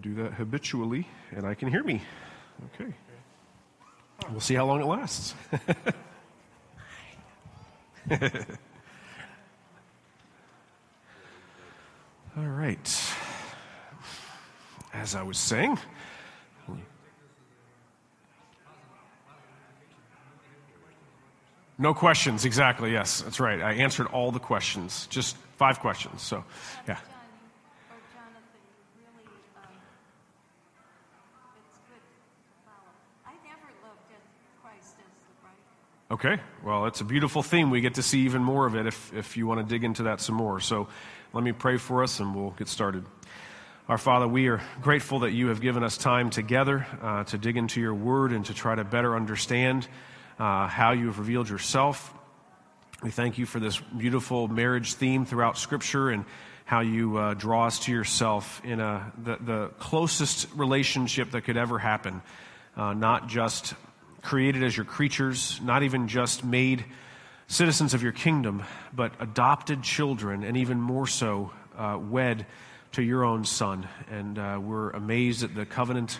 Do that habitually, and I can hear me. Okay. We'll see how long it lasts. All right. As I was saying, no questions, exactly, yes, that's right. I answered all the questions, just five questions, so yeah. John, or Jonathan, you really, um, it's good to follow. I never looked at Christ as the bright. Okay, well, it's a beautiful theme. We get to see even more of it if, if you want to dig into that some more. So let me pray for us and we'll get started. Our Father, we are grateful that you have given us time together uh, to dig into your word and to try to better understand uh, how you have revealed yourself. We thank you for this beautiful marriage theme throughout Scripture and how you uh, draw us to yourself in a, the, the closest relationship that could ever happen. Uh, not just created as your creatures, not even just made citizens of your kingdom, but adopted children, and even more so, uh, wed to your own Son. And uh, we're amazed at the covenant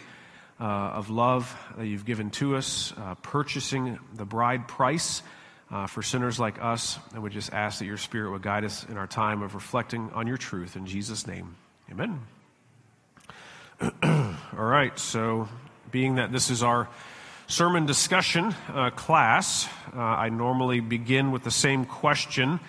uh, of love that you've given to us, uh, purchasing the bride price uh, for sinners like us. And we just ask that your Spirit would guide us in our time of reflecting on your truth. In Jesus' name, amen. All right, so being that this is our sermon discussion uh, class, uh, I normally begin with the same question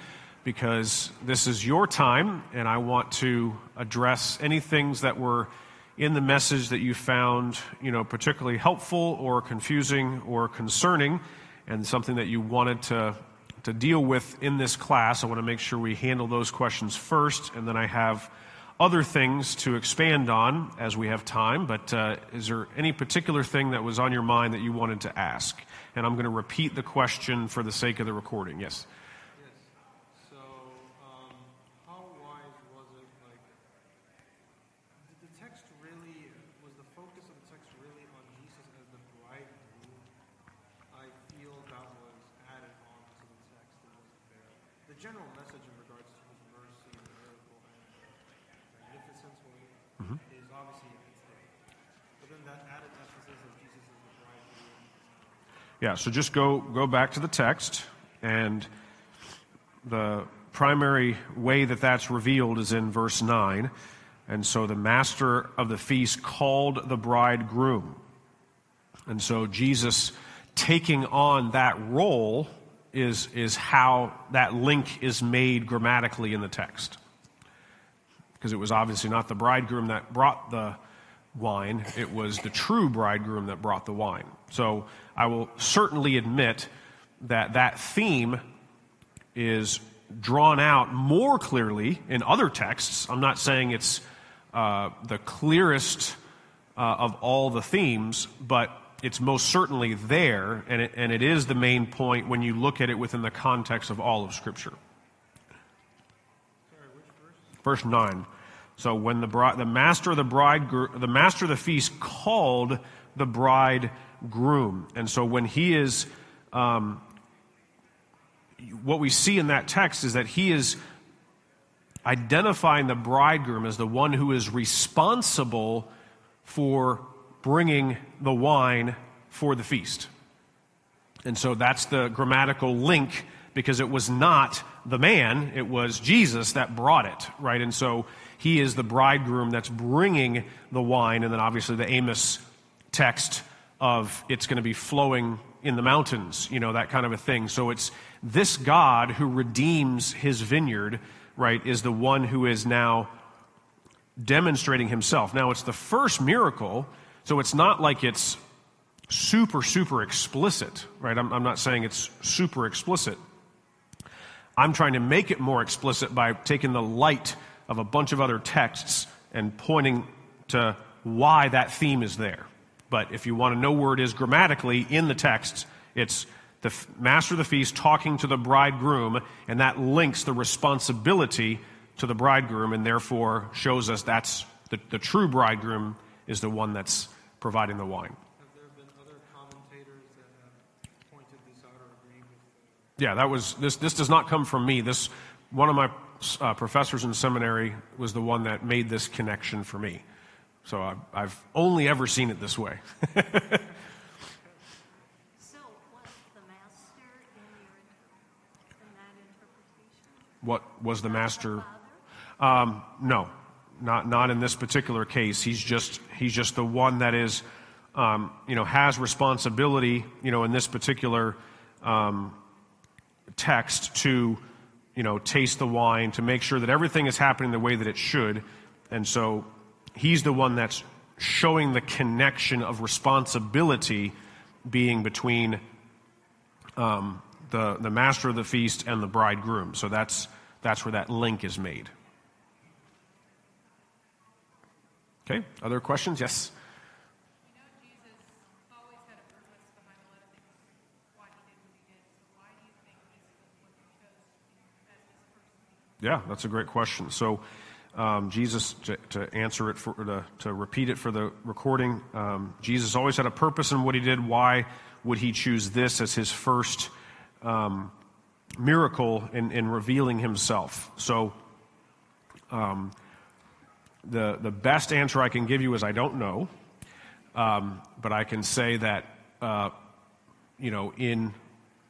because this is your time and I want to address any things that were in the message that you found, you know, particularly helpful or confusing or concerning and something that you wanted to, to deal with in this class. I want to make sure we handle those questions first, and then I have other things to expand on as we have time. But uh, is there any particular thing that was on your mind that you wanted to ask? And I'm going to repeat the question for the sake of the recording. Yes. Yes. So, um, how wise was it? Like, did the text really was the focus of the text really on Jesus as the bridegroom? I feel that was added on to the text. It wasn't there. The general message in regards to His mercy, the miracle, and the magnificence is obviously it's there. But then that added emphasis of Jesus as the bridegroom. Yeah, so just go, go back to the text, and the primary way that that's revealed is in verse 9. And so the master of the feast called the bridegroom. And so Jesus taking on that role is, is how that link is made grammatically in the text. Because it was obviously not the bridegroom that brought the wine, it was the true bridegroom that brought the wine. So I will certainly admit that that theme is drawn out more clearly in other texts. I'm not saying it's uh, the clearest uh, of all the themes, but it's most certainly there, and it, and it is the main point when you look at it within the context of all of Scripture. Verse 9. So when the, bride, the master of the bride, the master of the feast called the bridegroom, and so when he is, um, what we see in that text is that he is identifying the bridegroom as the one who is responsible for bringing the wine for the feast. And so that's the grammatical link because it was not the man, it was Jesus that brought it, right? And so he is the bridegroom that's bringing the wine, and then obviously the Amos text of it's going to be flowing in the mountains, you know, that kind of a thing. So it's this God who redeems his vineyard, right, is the one who is now demonstrating himself. Now, it's the first miracle, so it's not like it's super, super explicit, right? I'm, I'm not saying it's super explicit. I'm trying to make it more explicit by taking the light of a bunch of other texts and pointing to why that theme is there. But if you want to know where it is grammatically in the text, it's the master of the feast talking to the bridegroom, and that links the responsibility to the bridegroom and therefore shows us that's the, the true bridegroom is the one that's providing the wine. Have there been other commentators that have pointed this out or agreed with? Yeah, that was this. This does not come from me. This one of my uh, professors in seminary was the one that made this connection for me. So I've, I've only ever seen it this way. So was the master in your in that interpretation? what was the master? Um, no, not not in this particular case. He's just he's just the one that is, um, you know, has responsibility. You know, in this particular um, text to, you know, taste the wine to make sure that everything is happening the way that it should, and so he's the one that's showing the connection of responsibility being between um, the the master of the feast and the bridegroom. So that's that's where that link is made. Okay, other questions? Yes. Yeah, that's a great question. So, um, Jesus, to, to answer it, for, to, to repeat it for the recording, um, Jesus always had a purpose in what he did. Why would he choose this as his first um, miracle in, in revealing himself? So, um, the, the best answer I can give you is I don't know. Um, but I can say that, uh, you know, in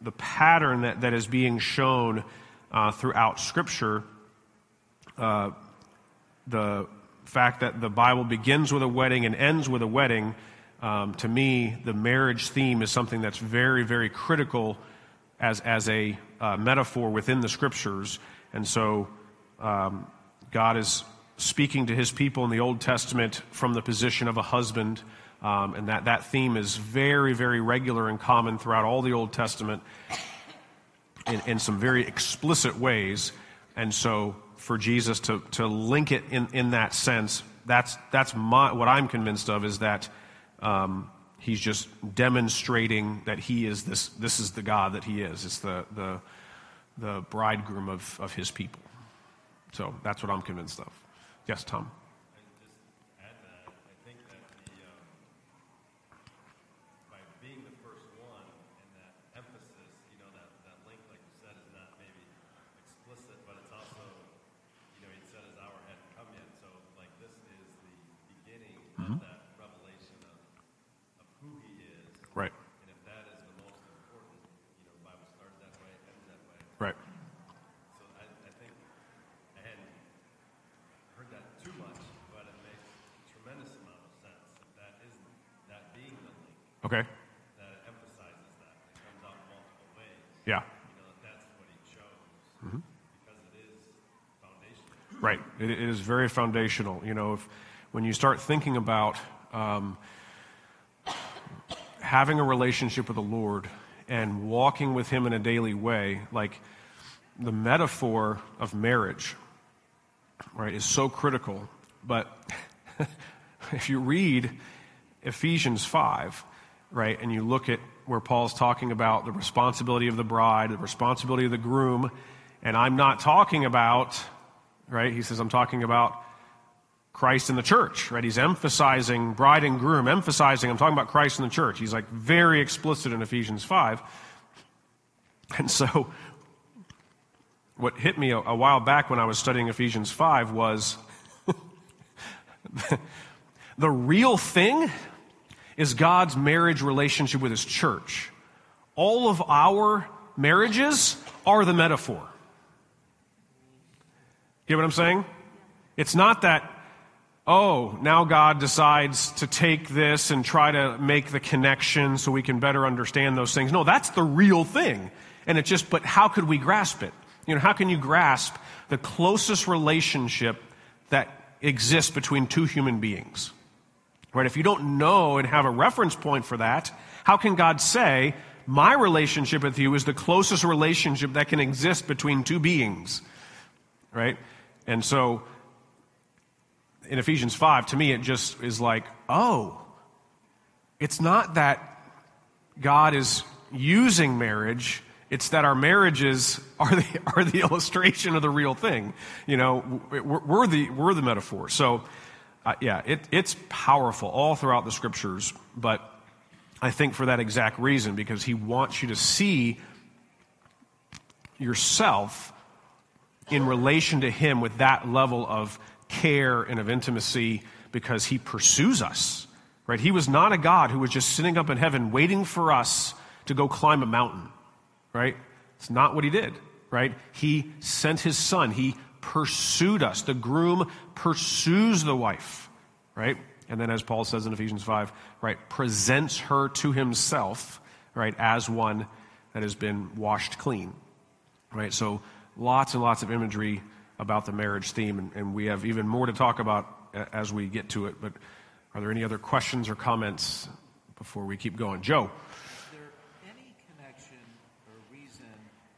the pattern that, that is being shown uh, throughout Scripture, uh, the fact that the Bible begins with a wedding and ends with a wedding, um, to me, the marriage theme is something that's very, very critical as, as a uh, metaphor within the Scriptures. And so um, God is speaking to his people in the Old Testament from the position of a husband. Um, and that, that theme is very, very regular and common throughout all the Old Testament in, in some very explicit ways. And so for Jesus to, to link it in, in that sense, that's, that's my, what I'm convinced of is that um, he's just demonstrating that he is this, this is the God that he is. It's the, the, the bridegroom of, of his people. So that's what I'm convinced of. Yes, Tom. add that, I think that the, um, by being the first one and that emphasis, you know, that, that link, like you said, is not maybe explicit, but it's also, you know, he said his hour hadn't come yet. So, like, this is the of that revelation of, of who he is. Right. And if that is the most important, you know, the Bible started that way, ends that way. Right. So I, I think I hadn't heard that too much, but it makes a tremendous amount of sense. If that is that being the link, Okay. that emphasizes that. It comes out multiple ways. Yeah. You know, that's what he chose because it is foundational. Right. It, it is very foundational. You know, if, when you start thinking about um, having a relationship with the Lord and walking with Him in a daily way, like the metaphor of marriage, right, is so critical. But if you read Ephesians 5, right, and you look at where Paul's talking about the responsibility of the bride, the responsibility of the groom, and I'm not talking about, right, he says, I'm talking about Christ in the church, right? He's emphasizing bride and groom, emphasizing, I'm talking about Christ in the church. He's like very explicit in Ephesians 5. And so, what hit me a, a while back when I was studying Ephesians 5 was the real thing is God's marriage relationship with his church. All of our marriages are the metaphor. You know what I'm saying? It's not that, oh, now God decides to take this and try to make the connection so we can better understand those things. No, that's the real thing. And it just, but how could we grasp it? You know, how can you grasp the closest relationship that exists between two human beings? Right? If you don't know and have a reference point for that, how can God say, my relationship with you is the closest relationship that can exist between two beings? Right? And so, in Ephesians 5, to me, it just is like, oh, it's not that God is using marriage, it's that our marriages are the, are the illustration of the real thing. You know, we're, the, we're the metaphor. So, uh, yeah, it, it's powerful all throughout the scriptures, but I think for that exact reason, because he wants you to see yourself in relation to him with that level of care and of intimacy because he pursues us, right? He was not a God who was just sitting up in heaven waiting for us to go climb a mountain, right? It's not what he did, right? He sent his son. He pursued us. The groom pursues the wife, right? And then, as Paul says in Ephesians 5, right, presents her to himself, right, as one that has been washed clean, right? So, lots and lots of imagery about the marriage theme, and, and we have even more to talk about as we get to it. But are there any other questions or comments before we keep going? Joe? Is there any connection or reason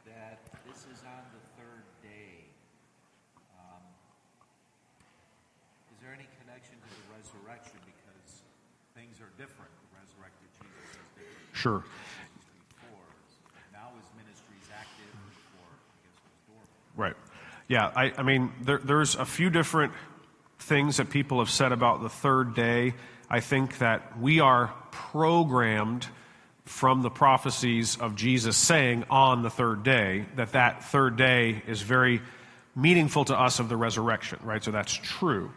that this is there any connection or reason that this is on the third day? Um, is there any connection to the resurrection because things are different? The resurrected Jesus is different Sure. than before. Now his ministry is active. Before, I guess, it was dormant. Right. Yeah, I, I mean, there, there's a few different things that people have said about the third day. I think that we are programmed from the prophecies of Jesus saying on the third day that that third day is very meaningful to us of the resurrection, right? So that's true.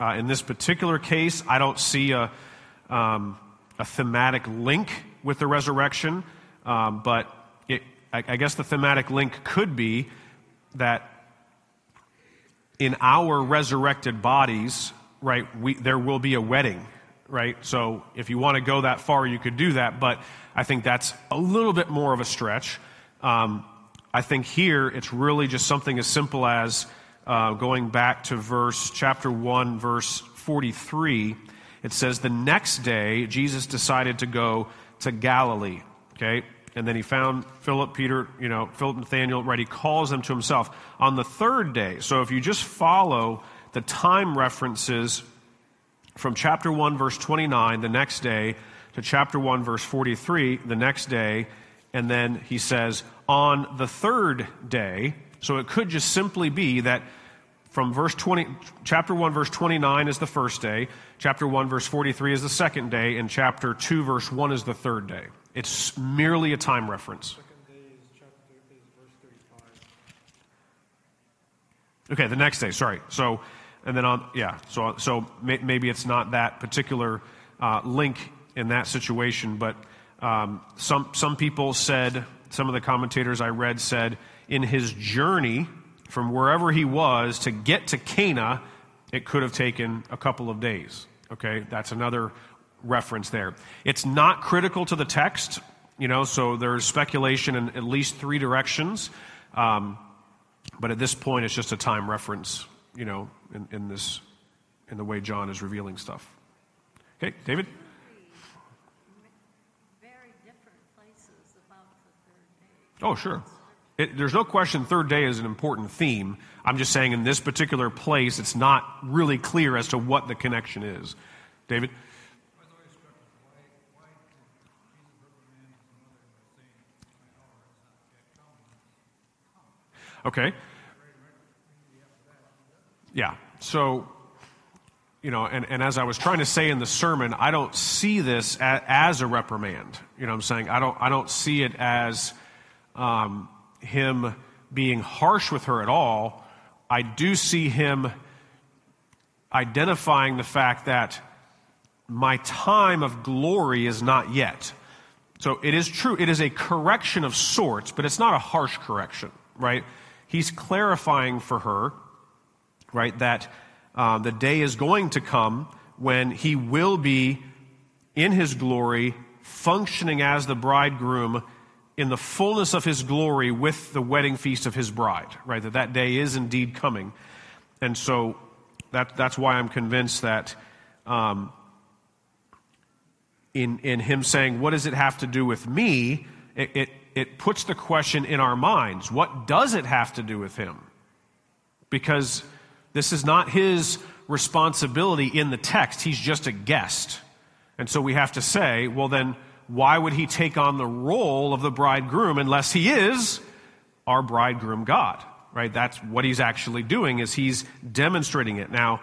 Uh, in this particular case, I don't see a, um, a thematic link with the resurrection, um, but it, I, I guess the thematic link could be that in our resurrected bodies, right, we, there will be a wedding, right? So if you want to go that far, you could do that, but I think that's a little bit more of a stretch. Um, I think here it's really just something as simple as uh, going back to verse chapter 1, verse 43. It says, The next day, Jesus decided to go to Galilee, okay? And then he found Philip, Peter, you know, Philip, Nathaniel, right? He calls them to himself. On the third day, so if you just follow the time references from chapter 1, verse 29, the next day, to chapter 1, verse 43, the next day, and then he says, on the third day, so it could just simply be that from verse 20, chapter 1, verse 29 is the first day, chapter 1, verse 43 is the second day, and chapter 2, verse 1 is the third day. It's merely a time reference. Second day is chapter is verse 35. Okay, the next day. Sorry. So, and then on, yeah. So, so may, maybe it's not that particular uh, link in that situation, but um, some some people said, some of the commentators I read said, in his journey from wherever he was to get to Cana, it could have taken a couple of days. Okay, that's another reference there. It's not critical to the text, you know. So there's speculation in at least three directions. Um, but at this point, it's just a time reference, you know, in, in this, in the way John is revealing stuff. Okay, David? Oh, sure. It, there's no question third day is an important theme. I'm just saying in this particular place, it's not really clear as to what the connection is. David? I was always struck with why, why did Jesus reprimand his mother by saying, My hour has not yet come? Okay. Yeah. So, you know, and, and as I was trying to say in the sermon, I don't see this a, as a reprimand. You know I'm saying? I don't, I don't see it as um, him being harsh with her at all. I do see him identifying the fact that my time of glory is not yet. So it is true, it is a correction of sorts, but it's not a harsh correction, right? He's clarifying for her, right, that uh, the day is going to come when he will be in his glory, functioning as the bridegroom in the fullness of his glory with the wedding feast of his bride, right? That that day is indeed coming. And so that, that's why I'm convinced that um, in, in him saying, What does it have to do with me? It, it, it puts the question in our minds what does it have to do with him? Because this is not his responsibility in the text, he's just a guest. And so we have to say, well, then, why would he take on the role of the bridegroom unless he is our bridegroom God? Right? That's what he's actually doing is he's demonstrating it. Now,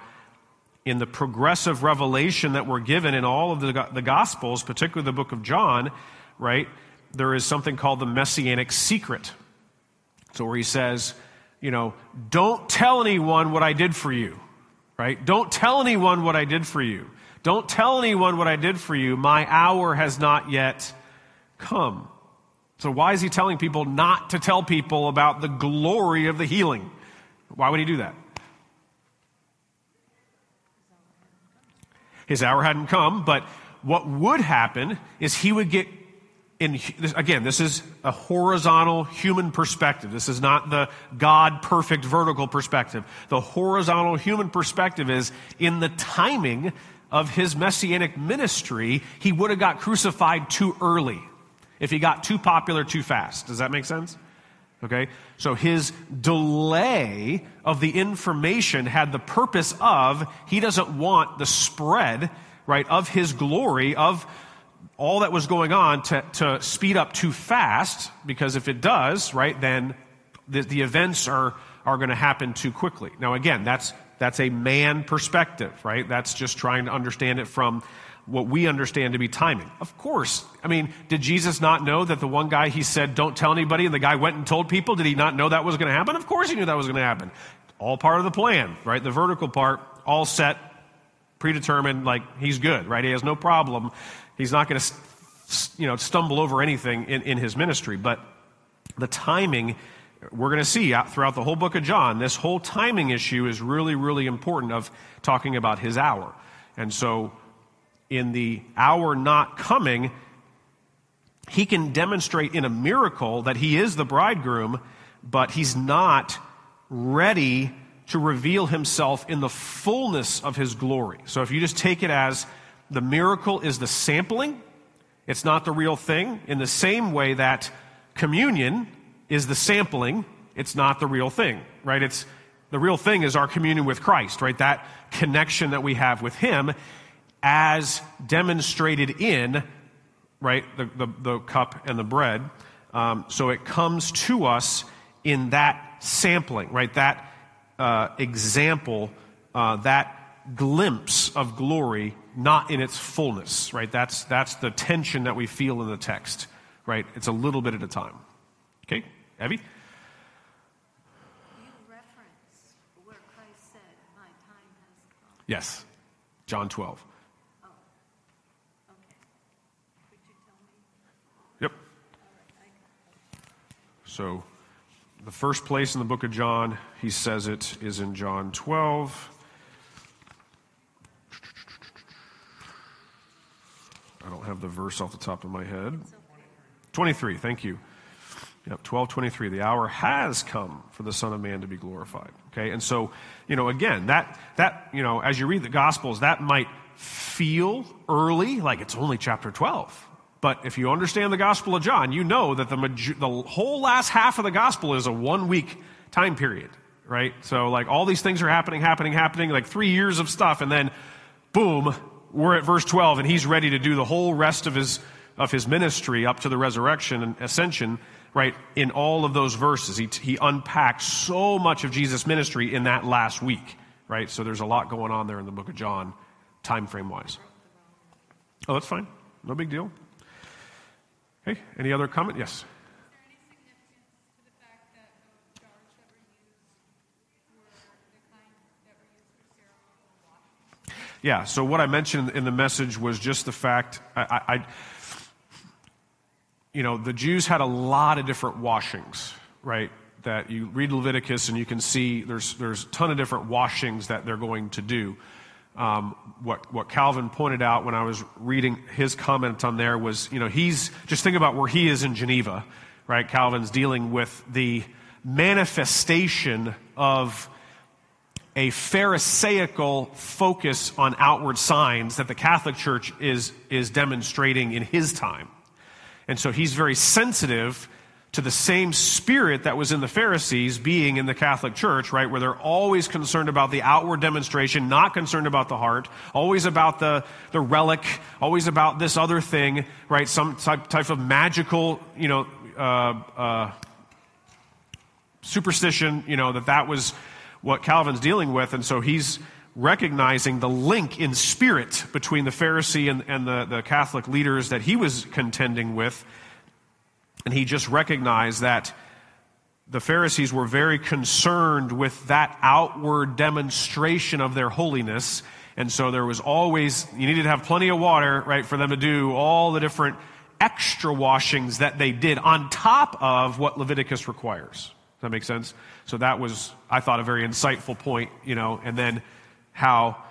in the progressive revelation that we're given in all of the, the Gospels, particularly the book of John, right, there is something called the messianic secret. So, where he says, you know, don't tell anyone what I did for you, right? Don't tell anyone what I did for you. Don't tell anyone what I did for you. My hour has not yet come. So, why is he telling people not to tell people about the glory of the healing? Why would he do that? His hour hadn't come, but what would happen is he would get in again this is a horizontal human perspective. This is not the god perfect vertical perspective. The horizontal human perspective is in the timing of his messianic ministry he would have got crucified too early if he got too popular too fast. Does that make sense? Okay? So his delay of the information had the purpose of he doesn't want the spread right of his glory of all that was going on to, to speed up too fast, because if it does, right, then the, the events are, are going to happen too quickly. Now, again, that's, that's a man perspective, right? That's just trying to understand it from what we understand to be timing. Of course. I mean, did Jesus not know that the one guy he said, don't tell anybody, and the guy went and told people? Did he not know that was going to happen? Of course he knew that was going to happen. All part of the plan, right? The vertical part, all set, predetermined, like he's good, right? He has no problem He's not going to you know, stumble over anything in, in his ministry. But the timing, we're going to see throughout the whole book of John, this whole timing issue is really, really important of talking about his hour. And so, in the hour not coming, he can demonstrate in a miracle that he is the bridegroom, but he's not ready to reveal himself in the fullness of his glory. So, if you just take it as the miracle is the sampling, it's not the real thing, in the same way that communion is the sampling, it's not the real thing, right? It's the real thing is our communion with Christ, right? That connection that we have with Him as demonstrated in, right, the, the, the cup and the bread. Um, so it comes to us in that sampling, right? That uh, example, uh, that glimpse of glory not in its fullness, right? That's, that's the tension that we feel in the text, right? It's a little bit at a time. Okay, Evie? You reference where Christ said, My time has come. Yes, John 12. Oh, okay. Could you tell me? Yep. Right, So the first place in the book of John, he says it, is in John 12. I don't have the verse off the top of my head. 23, thank you. Yep, 1223. The hour has come for the Son of Man to be glorified. Okay, and so, you know, again, that, that, you know, as you read the Gospels, that might feel early, like it's only chapter 12. But if you understand the Gospel of John, you know that the, the whole last half of the Gospel is a one week time period, right? So, like, all these things are happening, happening, happening, like three years of stuff, and then boom, we're at verse 12 and he's ready to do the whole rest of his of his ministry up to the resurrection and ascension right in all of those verses. He, he unpacks so much of jesus ministry in that last week right? So there's a lot going on there in the book of john time frame wise oh that's fine. No big deal. Okay any other comment? Yes Is there any significance to the fact that the jars that were used were the kind that were used for ceremonial washing? Yeah, so what I mentioned in the message was just the fact I, I, you know, the Jews had a lot of different washings, right? That you read Leviticus and you can see there's there's a ton of different washings that they're going to do. Um, what what Calvin pointed out when I was reading his comment on there was, you know, he's just think about where he is in Geneva, right? Calvin's dealing with the manifestation of a Pharisaical focus on outward signs that the Catholic Church is, is demonstrating in his time. And so he's very sensitive to the same spirit that was in the Pharisees being in the Catholic Church, right? Where they're always concerned about the outward demonstration, not concerned about the heart, always about the, the relic, always about this other thing, right? Some type, type of magical, you know, uh, uh, superstition, you know, that that was what Calvin's dealing with. And so he's recognizing the link in spirit between the Pharisee and, and the, the Catholic leaders that he was contending with. And he just recognized that the Pharisees were very concerned with that outward demonstration of their holiness. And so there was always, you needed to have plenty of water, right, for them to do all the different extra washings that they did on top of what Leviticus requires. Does that make sense? So that was, I thought, a very insightful point, you know, and then how,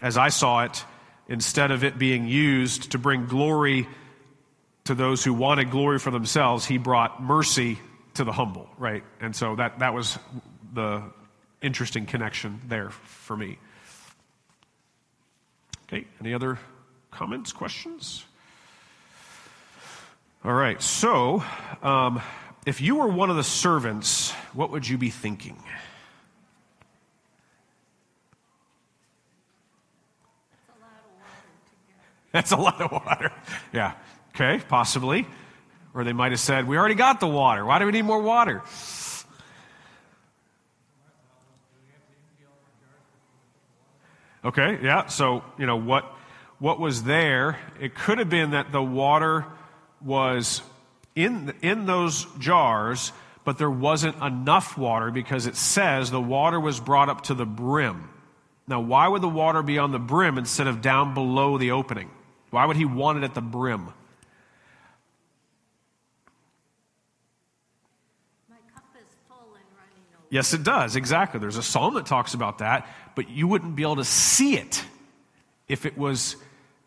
as I saw it, instead of it being used to bring glory to those who wanted glory for themselves, he brought mercy to the humble, right? And so that, that was the interesting connection there for me. Okay, any other comments, questions? All right, so um, if you were one of the servants, what would you be thinking? That's a lot of water. Yeah. Okay, possibly. Or they might have said, We already got the water. Why do we need more water? Okay, yeah. So, you know, what, what was there? It could have been that the water was in, in those jars, but there wasn't enough water because it says the water was brought up to the brim. Now, why would the water be on the brim instead of down below the opening? Why would he want it at the brim? My cup is full and running over. Yes, it does. Exactly. There's a psalm that talks about that, but you wouldn't be able to see it if it was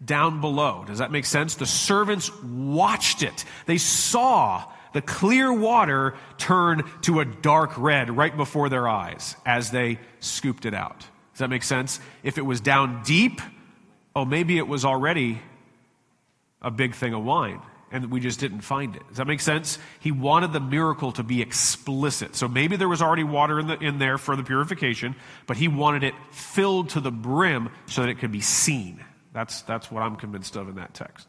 down below. Does that make sense? The servants watched it. They saw the clear water turn to a dark red right before their eyes as they scooped it out. Does that make sense? If it was down deep, oh, maybe it was already a big thing of wine and we just didn't find it. Does that make sense? He wanted the miracle to be explicit. So maybe there was already water in, the, in there for the purification, but he wanted it filled to the brim so that it could be seen. That's, that's what I'm convinced of in that text.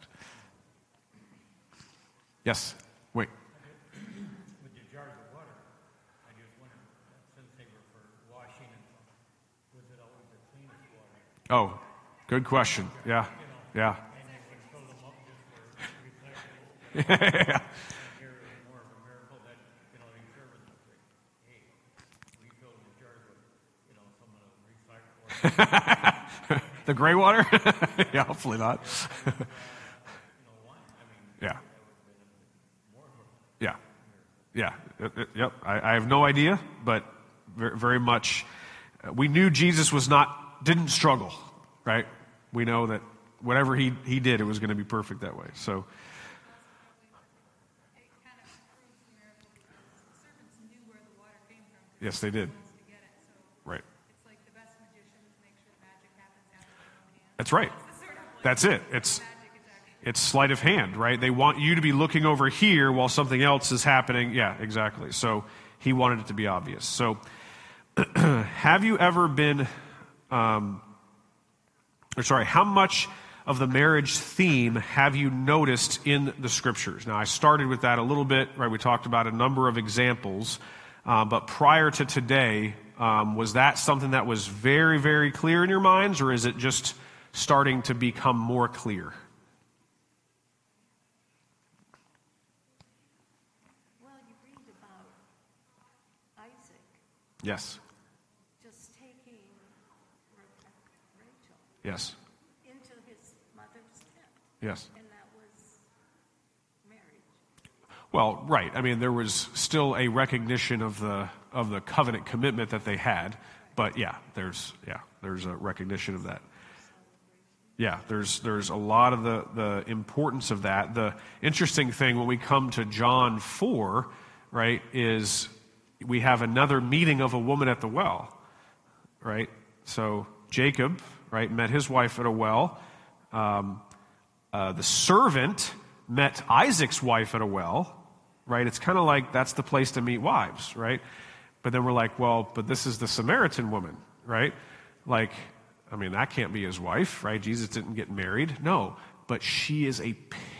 Yes? Wait. with the jars of water, I just wondered, since they were for washing was it always the cleanest water? Oh, good question. Yeah. Yeah. And the gray water? yeah, hopefully not. yeah. Yeah. Yeah. It- it- Yep. I, I have no idea, but very, very much. uh, We knew Jesus was not, didn't struggle, right? We know that whatever he, he did, it was going to be perfect that way. So, Yes, they of That's right. That's it. It's, it's sleight of hand, right? They want you to be looking over here while something else is happening. Yeah, exactly. So he wanted it to be obvious. So have you ever been, um, or sorry, how much of the marriage theme have you noticed in the scriptures? Now, I started with that a little bit, right? We talked about a number of examples, uh, but prior to today, um, was that something that was very, very clear in your minds, or is it just starting to become more clear? Well, you read about Isaac Yes. just taking Rachel Yes. into his mother's tent, Yes. and that was marriage. Well, right. I mean, there was still a recognition of the of the covenant commitment that they had, but yeah, there's yeah, there's a recognition of that. Yeah, there's there's a lot of the the importance of that. The interesting thing when we come to John four, right, is we have another meeting of a woman at the well, right? So Jacob, right, met his wife at a well. Um, uh, the servant met Isaac's wife at a well, right? It's kind of like that's the place to meet wives, right? But then we're like, well, but this is the Samaritan woman, right? Like, I mean, that can't be his wife, right? Jesus didn't get married. No, but she is a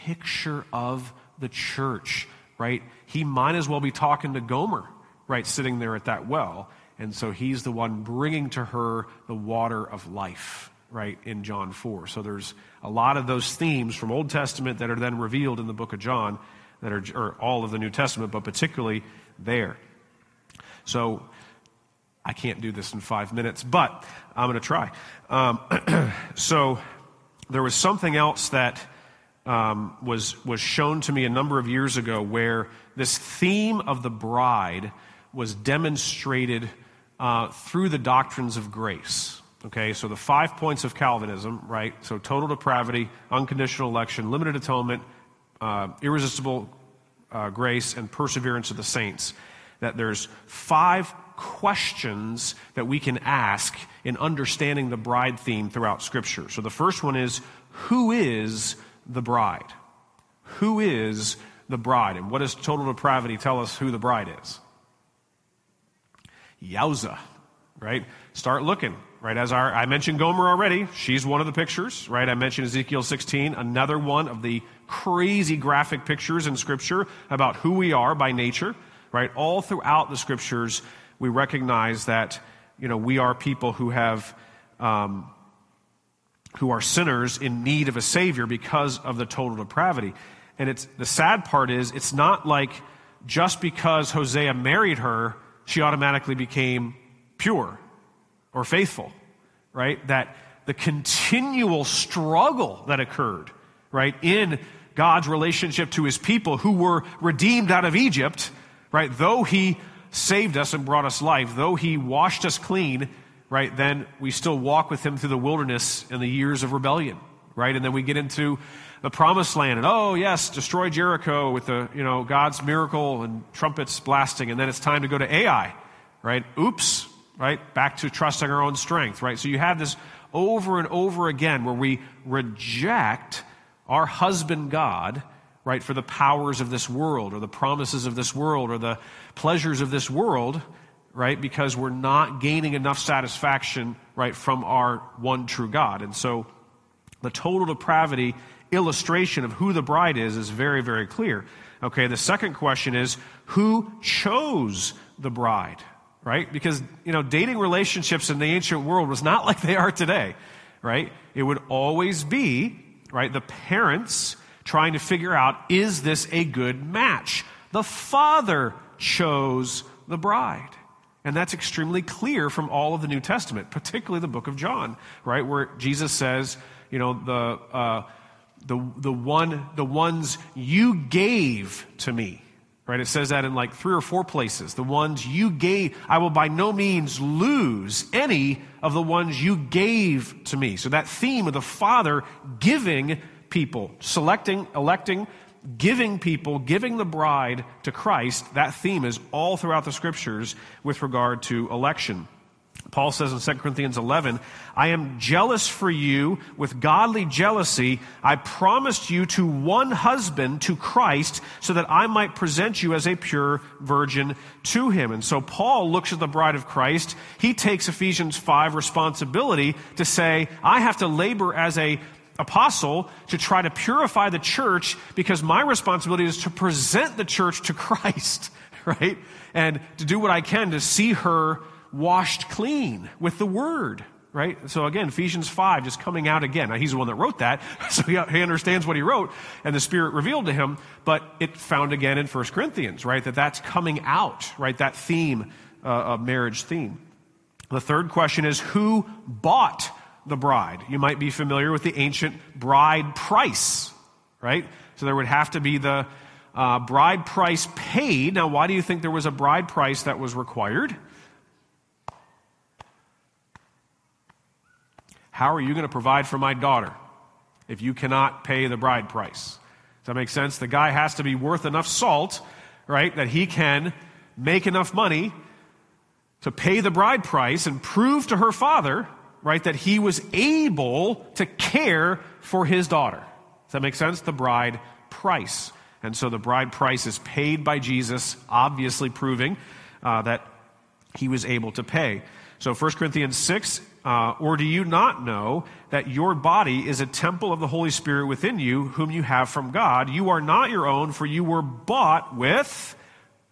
picture of the church, right? He might as well be talking to Gomer, right? Sitting there at that well. And so he's the one bringing to her the water of life, right, in John 4. So there's a lot of those themes from Old Testament that are then revealed in the book of John that are or all of the New Testament, but particularly there. So I can't do this in five minutes, but I'm going to try. Um, so there was something else that um, was, was shown to me a number of years ago where this theme of the bride was demonstrated uh, through the doctrines of grace. Okay, so the five points of Calvinism, right? So total depravity, unconditional election, limited atonement, uh, irresistible uh, grace, and perseverance of the saints. That there's five questions that we can ask in understanding the bride theme throughout Scripture. So the first one is Who is the bride? Who is the bride? And what does total depravity tell us who the bride is? Yowza, right? Start looking, right? As our, I mentioned Gomer already. She's one of the pictures, right? I mentioned Ezekiel 16, another one of the crazy graphic pictures in Scripture about who we are by nature, right? All throughout the Scriptures, we recognize that, you know, we are people who have, um, who are sinners in need of a Savior because of the total depravity. And it's, the sad part is, it's not like just because Hosea married her, she automatically became pure or faithful, right? That the continual struggle that occurred, right, in God's relationship to his people who were redeemed out of Egypt, right, though he saved us and brought us life, though he washed us clean, right, then we still walk with him through the wilderness in the years of rebellion, right? And then we get into the promised land and oh yes, destroy Jericho with the, you know, God's miracle and trumpets blasting and then it's time to go to Ai, right? Oops, right? Back to trusting our own strength, right? So you have this over and over again where we reject our husband God, right, for the powers of this world or the promises of this world or the pleasures of this world, right, because we're not gaining enough satisfaction, right, from our one true God. And so the total depravity illustration of who the bride is is very, very clear. Okay, the second question is who chose the bride? Right? Because, you know, dating relationships in the ancient world was not like they are today, right? It would always be, right, the parents trying to figure out, is this a good match? The father chose the bride. And that's extremely clear from all of the New Testament, particularly the book of John, right, where Jesus says, you know, the, uh, the, the, one, the ones you gave to me. Right? It says that in like three or four places. The ones you gave, I will by no means lose any of the ones you gave to me. So that theme of the Father giving people, selecting, electing, giving people, giving the bride to Christ, that theme is all throughout the scriptures with regard to election. Paul says in 2 Corinthians 11, I am jealous for you with godly jealousy. I promised you to one husband, to Christ, so that I might present you as a pure virgin to him. And so Paul looks at the bride of Christ. He takes Ephesians 5 responsibility to say, I have to labor as a apostle to try to purify the church because my responsibility is to present the church to Christ, right? And to do what I can to see her washed clean with the word, right? So again, Ephesians 5 just coming out again. Now, he's the one that wrote that, so he, he understands what he wrote, and the Spirit revealed to him, but it found again in 1 Corinthians, right? That that's coming out, right? That theme, uh, marriage theme. The third question is who bought the bride? You might be familiar with the ancient bride price, right? So there would have to be the uh, bride price paid. Now, why do you think there was a bride price that was required? How are you going to provide for my daughter if you cannot pay the bride price? Does that make sense? The guy has to be worth enough salt, right, that he can make enough money to pay the bride price and prove to her father, right, that he was able to care for his daughter. Does that make sense? The bride price. And so the bride price is paid by Jesus, obviously proving uh, that he was able to pay. So 1 Corinthians 6 uh, or do you not know that your body is a temple of the Holy Spirit within you, whom you have from God? You are not your own, for you were bought with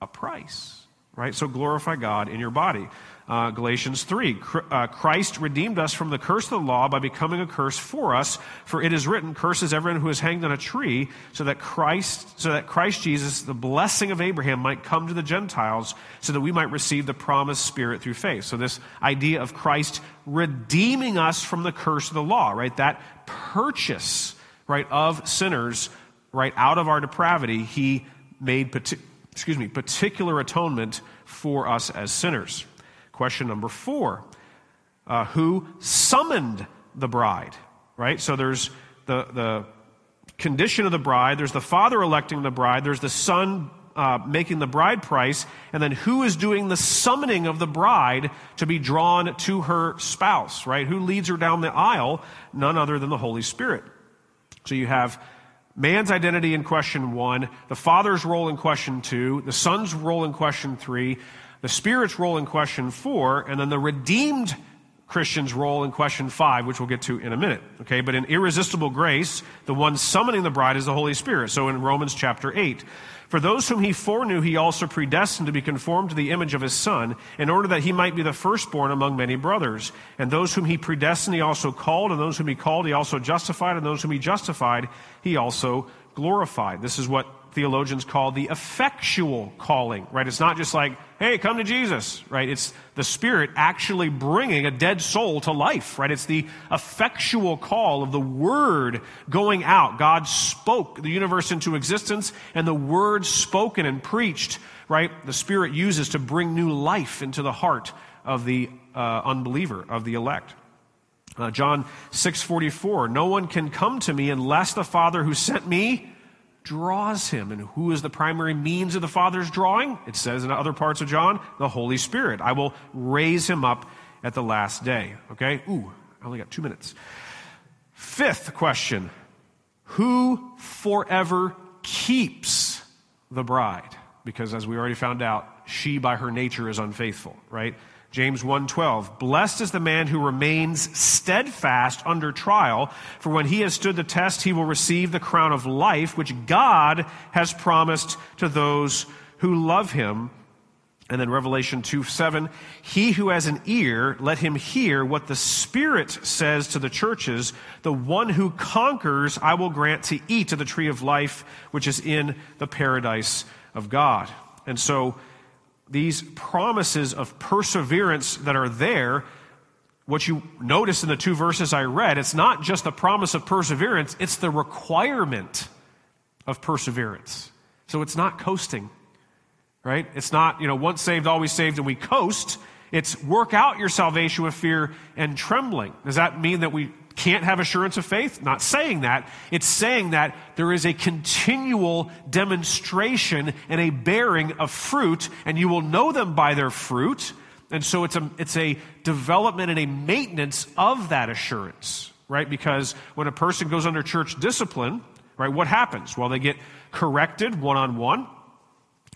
a price. Right? So glorify God in your body. Uh, Galatians 3. Uh, Christ redeemed us from the curse of the law by becoming a curse for us, for it is written, curses everyone who is hanged on a tree, so that Christ, so that Christ Jesus, the blessing of Abraham, might come to the Gentiles, so that we might receive the promised Spirit through faith. So this idea of Christ redeeming us from the curse of the law, right? That purchase, right, of sinners, right, out of our depravity, he made, excuse me, particular atonement for us as sinners. Question number four uh, Who summoned the bride? Right? So there's the, the condition of the bride, there's the father electing the bride, there's the son uh, making the bride price, and then who is doing the summoning of the bride to be drawn to her spouse, right? Who leads her down the aisle? None other than the Holy Spirit. So you have man's identity in question one, the father's role in question two, the son's role in question three, the Spirit's role in question four, and then the redeemed Christian's role in question five, which we'll get to in a minute. Okay, but in irresistible grace, the one summoning the bride is the Holy Spirit. So in Romans chapter 8, for those whom he foreknew, he also predestined to be conformed to the image of his Son, in order that he might be the firstborn among many brothers. And those whom he predestined, he also called, and those whom he called, he also justified, and those whom he justified, he also glorified. This is what theologians call the effectual calling, right? It's not just like, hey, come to Jesus, right? It's the Spirit actually bringing a dead soul to life, right? It's the effectual call of the Word going out. God spoke the universe into existence, and the Word spoken and preached, right? The Spirit uses to bring new life into the heart of the uh, unbeliever, of the elect. Uh, John 6:44 No one can come to me unless the Father who sent me draws him. And who is the primary means of the Father's drawing? It says in other parts of John, the Holy Spirit. I will raise him up at the last day. Okay? Ooh, I only got two minutes. Fifth question Who forever keeps the bride? Because as we already found out, she by her nature is unfaithful, right? James 1:12 Blessed is the man who remains steadfast under trial for when he has stood the test he will receive the crown of life which God has promised to those who love him and then Revelation 2 7, he who has an ear, let him hear what the Spirit says to the churches. The one who conquers, I will grant to eat of the tree of life, which is in the paradise of God. And so, these promises of perseverance that are there, what you notice in the two verses I read, it's not just the promise of perseverance, it's the requirement of perseverance. So it's not coasting, right? It's not, you know, once saved, always saved, and we coast. It's work out your salvation with fear and trembling. Does that mean that we can't have assurance of faith? Not saying that. It's saying that there is a continual demonstration and a bearing of fruit, and you will know them by their fruit. And so it's a, it's a development and a maintenance of that assurance, right? Because when a person goes under church discipline, right, what happens? Well, they get corrected one on one,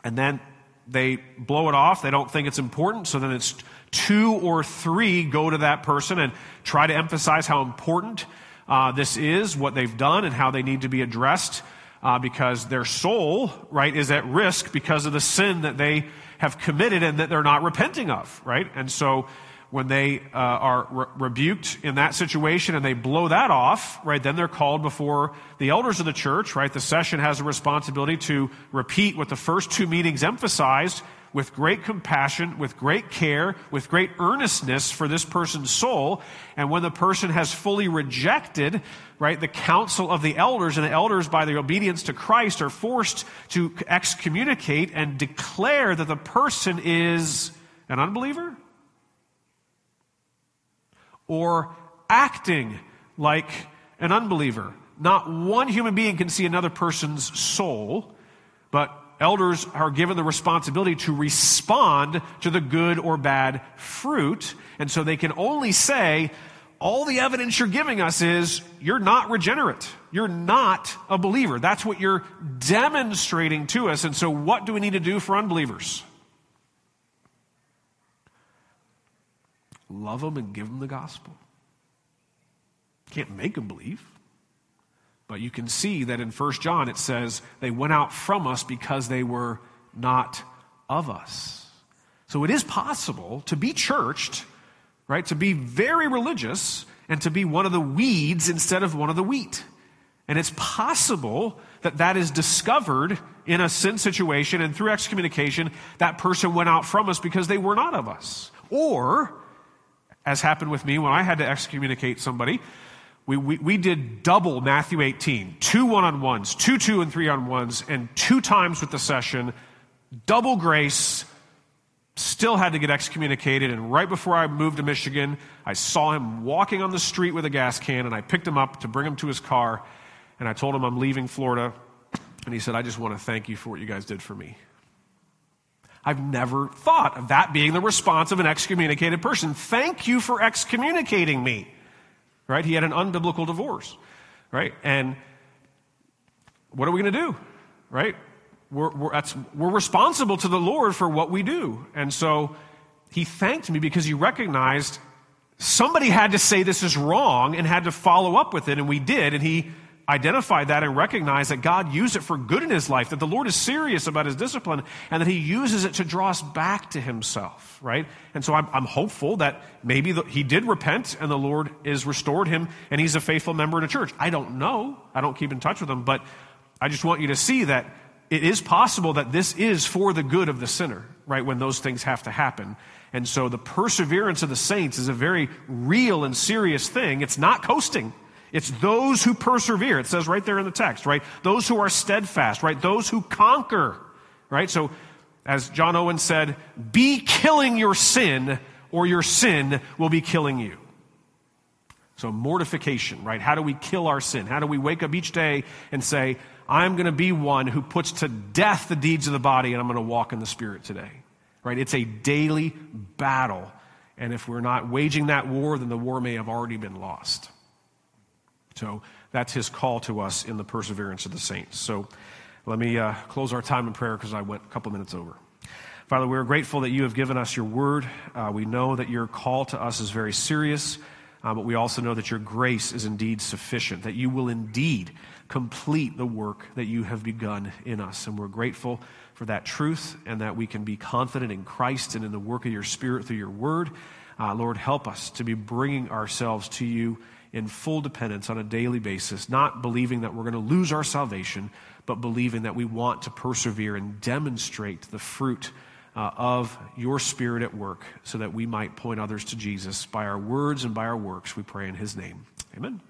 and then they blow it off. They don't think it's important, so then it's two or three go to that person and try to emphasize how important uh, this is, what they've done, and how they need to be addressed uh, because their soul, right, is at risk because of the sin that they have committed and that they're not repenting of, right? And so when they uh, are re- rebuked in that situation and they blow that off, right, then they're called before the elders of the church, right? The session has a responsibility to repeat what the first two meetings emphasized with great compassion, with great care, with great earnestness for this person's soul. And when the person has fully rejected, right, the counsel of the elders, and the elders, by their obedience to Christ, are forced to excommunicate and declare that the person is an unbeliever or acting like an unbeliever. Not one human being can see another person's soul, but elders are given the responsibility to respond to the good or bad fruit. And so they can only say, all the evidence you're giving us is you're not regenerate. You're not a believer. That's what you're demonstrating to us. And so, what do we need to do for unbelievers? Love them and give them the gospel. Can't make them believe. But you can see that in 1 John it says they went out from us because they were not of us. So it is possible to be churched, right? To be very religious and to be one of the weeds instead of one of the wheat. And it's possible that that is discovered in a sin situation and through excommunication, that person went out from us because they were not of us. Or, as happened with me when I had to excommunicate somebody, we, we, we did double Matthew 18, two one on ones, two two and three on ones, and two times with the session, double grace, still had to get excommunicated. And right before I moved to Michigan, I saw him walking on the street with a gas can, and I picked him up to bring him to his car. And I told him I'm leaving Florida. And he said, I just want to thank you for what you guys did for me. I've never thought of that being the response of an excommunicated person. Thank you for excommunicating me. Right? He had an unbiblical divorce. Right? And what are we going to do? Right? We're, we're, we're responsible to the Lord for what we do. And so he thanked me because he recognized somebody had to say this is wrong and had to follow up with it, and we did. And he identified that and recognize that God used it for good in his life, that the Lord is serious about his discipline, and that he uses it to draw us back to himself, right? And so I'm, I'm hopeful that maybe the, he did repent and the Lord is restored him and he's a faithful member in a church. I don't know. I don't keep in touch with him, but I just want you to see that it is possible that this is for the good of the sinner, right? When those things have to happen. And so the perseverance of the saints is a very real and serious thing. It's not coasting. It's those who persevere. It says right there in the text, right? Those who are steadfast, right? Those who conquer, right? So, as John Owen said, be killing your sin or your sin will be killing you. So, mortification, right? How do we kill our sin? How do we wake up each day and say, I'm going to be one who puts to death the deeds of the body and I'm going to walk in the Spirit today? Right? It's a daily battle. And if we're not waging that war, then the war may have already been lost. So that's his call to us in the perseverance of the saints. So let me uh, close our time in prayer because I went a couple minutes over. Father, we're grateful that you have given us your word. Uh, we know that your call to us is very serious, uh, but we also know that your grace is indeed sufficient, that you will indeed complete the work that you have begun in us. And we're grateful for that truth and that we can be confident in Christ and in the work of your Spirit through your word. Uh, Lord, help us to be bringing ourselves to you in full dependence on a daily basis, not believing that we're going to lose our salvation, but believing that we want to persevere and demonstrate the fruit uh, of your Spirit at work so that we might point others to Jesus by our words and by our works. We pray in His name. Amen.